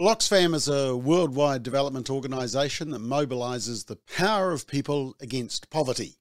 Well, Oxfam is a worldwide development organisation that mobilises the power of people against poverty.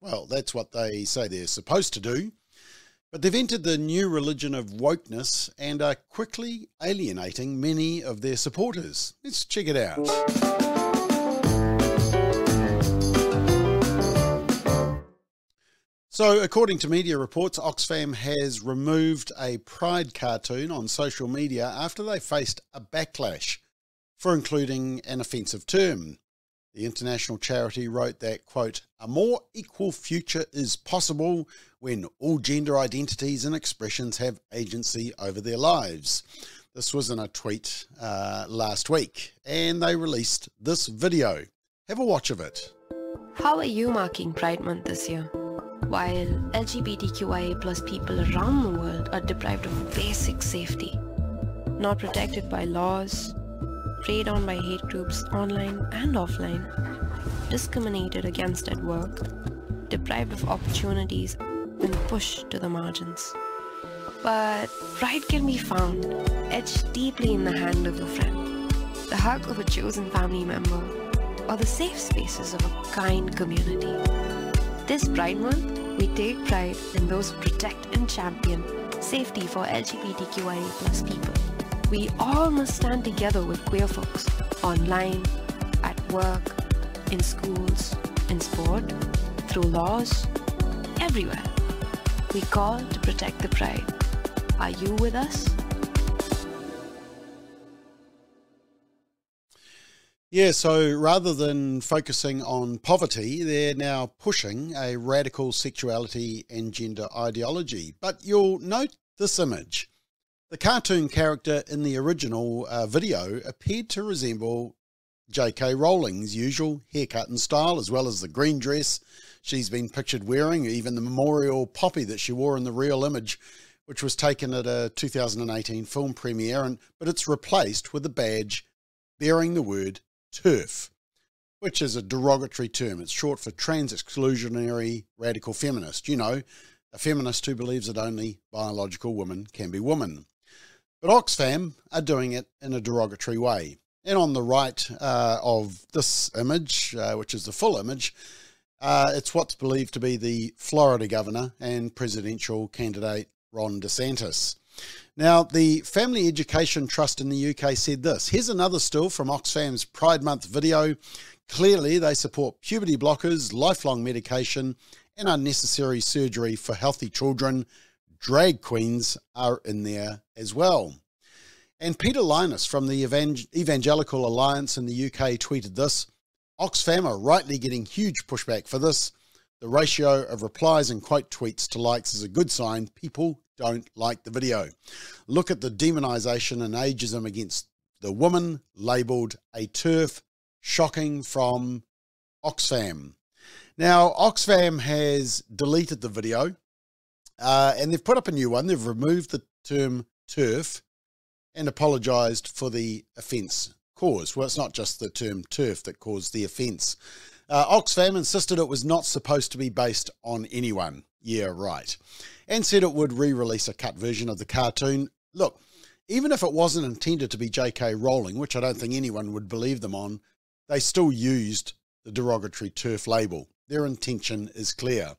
Well, that's what they say they're supposed to do. But they've entered the new religion of wokeness and are quickly alienating many of their supporters. Let's check it out. So, according to media reports, Oxfam has removed a Pride cartoon on social media after they faced a backlash for including an offensive term. The international charity wrote that, quote, a more equal future is possible when all gender identities and expressions have agency over their lives. This was in a tweet uh, last week, and they released this video. Have a watch of it. How are you marking Pride Month this year? While LGBTQIA plus people around the world are deprived of basic safety, not protected by laws, preyed on by hate groups online and offline, discriminated against at work, deprived of opportunities and pushed to the margins. But pride can be found etched deeply in the hand of a friend, the hug of a chosen family member, or the safe spaces of a kind community. This Pride Month, we take pride in those who protect and champion safety for LGBTQIA people. We all must stand together with queer folks, online, at work, in schools, in sport, through laws, everywhere. We call to protect the pride. Are you with us? Yeah, so rather than focusing on poverty, they're now pushing a radical sexuality and gender ideology. But you'll note this image. The cartoon character in the original uh, video appeared to resemble J.K. Rowling's usual haircut and style, as well as the green dress she's been pictured wearing, even the memorial poppy that she wore in the real image, which was taken at a 2018 film premiere, and, but it's replaced with a badge bearing the word TERF, which is a derogatory term. It's short for trans exclusionary radical feminist. You know, a feminist who believes that only biological women can be women. But Oxfam are doing it in a derogatory way. And on the right uh, of this image, uh, which is the full image, uh, it's what's believed to be the Florida governor and presidential candidate Ron DeSantis. Now, the Family Education Trust in the UK said this. Here's another still from Oxfam's Pride Month video. Clearly, they support puberty blockers, lifelong medication, and unnecessary surgery for healthy children. Drag queens are in there as well. And Peter Lynas from the Evangelical Alliance in the UK tweeted this Oxfam are rightly getting huge pushback for this. The ratio of replies and quote tweets to likes is a good sign. People don't like the video. Look at the demonization and ageism against the woman labeled a TERF, shocking from Oxfam. Now, Oxfam has deleted the video uh, and they've put up a new one. They've removed the term TERF and apologized for the offense caused. Well, it's not just the term TERF that caused the offense. Uh, Oxfam insisted it was not supposed to be based on anyone. Yeah, right and said it would re release a cut version of the cartoon. Look, even if it wasn't intended to be J.K. Rowling, which I don't think anyone would believe them on, they still used the derogatory TERF label. Their intention is clear.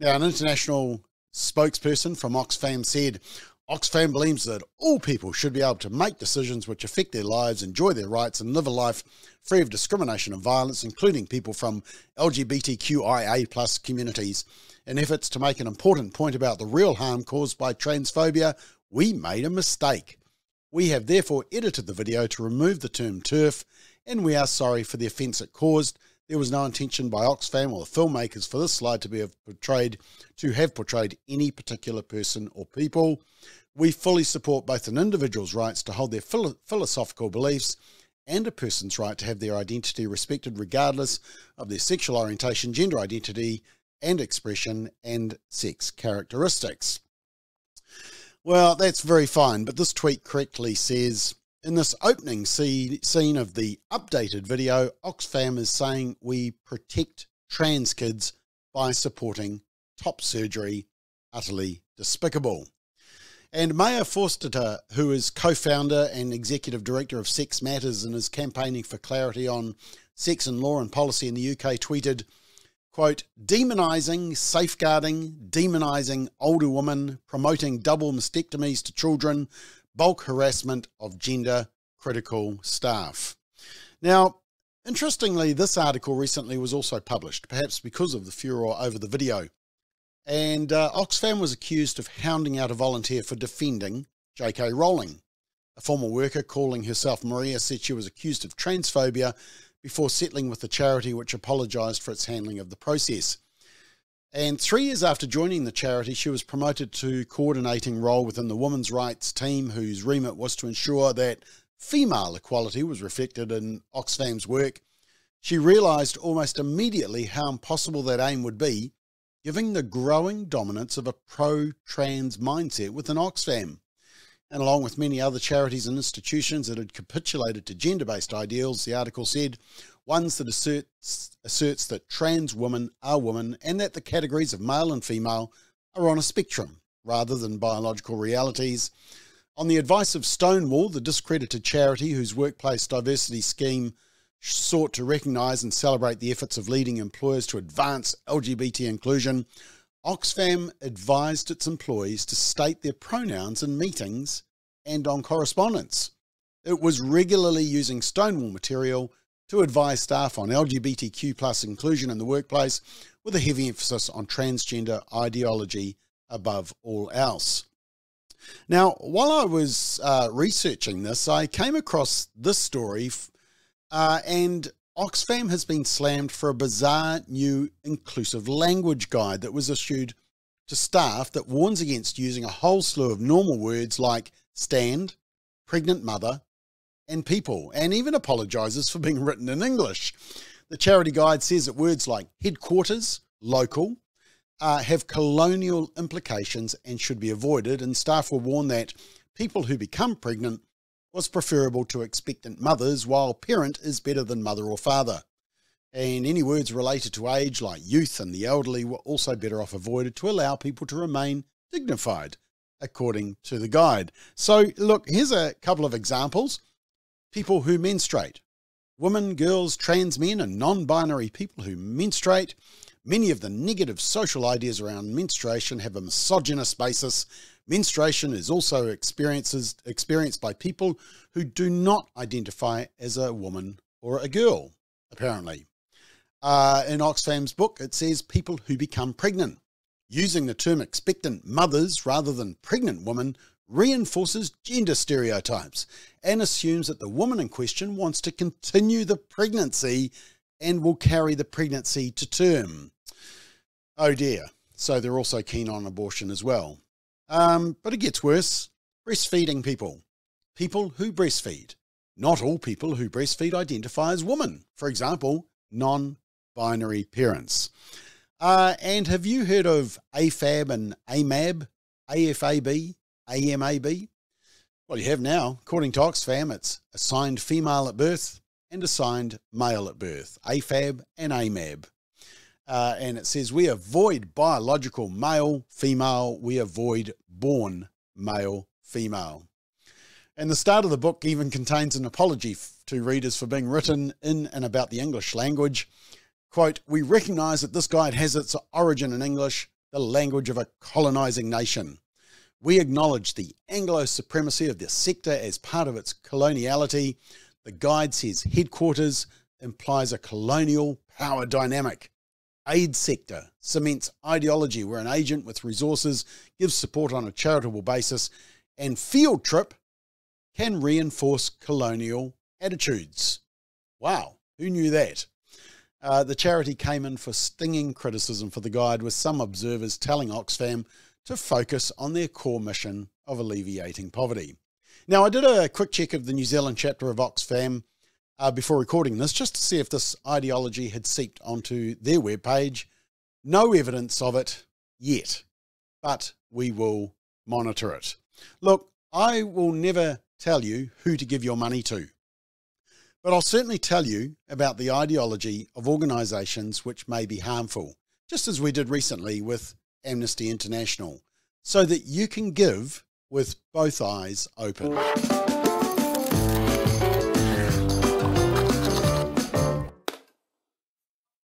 Now, an international spokesperson from Oxfam said, Oxfam believes that all people should be able to make decisions which affect their lives, enjoy their rights, and live a life free of discrimination and violence, including people from LGBTQIA plus communities. In efforts to make an important point about the real harm caused by transphobia, we made a mistake. We have therefore edited the video to remove the term TERF, and we are sorry for the offence it caused. There was no intention by Oxfam or the filmmakers for this slide to be portrayed to have portrayed any particular person or people. We fully support both an individual's rights to hold their philo philosophical beliefs and a person's right to have their identity respected regardless of their sexual orientation, gender identity, and expression and sex characteristics. Well, that's very fine, but this tweet correctly says in this opening scene of the updated video, Oxfam is saying we protect trans kids by supporting top surgery, utterly despicable. And Maya Forstater, who is co founder and executive director of Sex Matters and is campaigning for clarity on sex and law and policy in the UK, tweeted, quote, demonising, safeguarding, demonising older women, promoting double mastectomies to children, bulk harassment of gender critical staff. Now, interestingly, this article recently was also published, perhaps because of the furor over the video. And uh, Oxfam was accused of hounding out a volunteer for defending J.K. Rowling. A former worker calling herself Maria said she was accused of transphobia before settling with the charity, which apologised for its handling of the process. And three years after joining the charity, she was promoted to coordinating role within the women's rights team, whose remit was to ensure that female equality was reflected in Oxfam's work. She realised almost immediately how impossible that aim would be given the growing dominance of a pro trans mindset within Oxfam. And along with many other charities and institutions that had capitulated to gender based ideals, the article said, ones that asserts, asserts that trans women are women and that the categories of male and female are on a spectrum rather than biological realities. On the advice of Stonewall, the discredited charity whose workplace diversity scheme sought to recognise and celebrate the efforts of leading employers to advance LGBT inclusion, Oxfam advised its employees to state their pronouns in meetings and on correspondence. It was regularly using Stonewall material to advise staff on LGBTQ plus inclusion in the workplace with a heavy emphasis on transgender ideology above all else. Now, while I was uh, researching this, I came across this story uh, and Oxfam has been slammed for a bizarre new inclusive language guide that was issued to staff that warns against using a whole slew of normal words like stand, pregnant mother, and people, and even apologises for being written in English. The charity guide says that words like headquarters, local, uh, have colonial implications and should be avoided, and staff were warned that people who become pregnant was preferable to expectant mothers, while parent is better than mother or father. And any words related to age, like youth and the elderly, were also better off avoided to allow people to remain dignified, according to the guide. So, look, here's a couple of examples people who menstruate, women, girls, trans men, and non binary people who menstruate. Many of the negative social ideas around menstruation have a misogynist basis Menstruation is also experiences, experienced by people who do not identify as a woman or a girl, apparently. Uh, in Oxfam's book, it says people who become pregnant. Using the term expectant mothers rather than pregnant women reinforces gender stereotypes and assumes that the woman in question wants to continue the pregnancy and will carry the pregnancy to term. Oh dear. So they're also keen on abortion as well. Um, but it gets worse. Breastfeeding people. People who breastfeed. Not all people who breastfeed identify as women. For example, non binary parents. Uh, and have you heard of AFAB and AMAB? AFAB? AMAB? Well, you have now. According to Oxfam, it's assigned female at birth and assigned male at birth. AFAB and AMAB. Uh, and it says, We avoid biological male, female, we avoid born male, female. And the start of the book even contains an apology to readers for being written in and about the English language. Quote, We recognise that this guide has its origin in English, the language of a colonising nation. We acknowledge the Anglo supremacy of this sector as part of its coloniality. The guide says headquarters implies a colonial power dynamic. Aid sector cements ideology where an agent with resources gives support on a charitable basis, and field trip can reinforce colonial attitudes. Wow, who knew that? Uh, the charity came in for stinging criticism for the guide, with some observers telling Oxfam to focus on their core mission of alleviating poverty. Now, I did a quick check of the New Zealand chapter of Oxfam uh, before recording this just to see if this ideology had seeped onto their webpage. No evidence of it yet, but we will monitor it. Look, I will never tell you who to give your money to, but I'll certainly tell you about the ideology of organisations which may be harmful, just as we did recently with Amnesty International, so that you can give with both eyes open.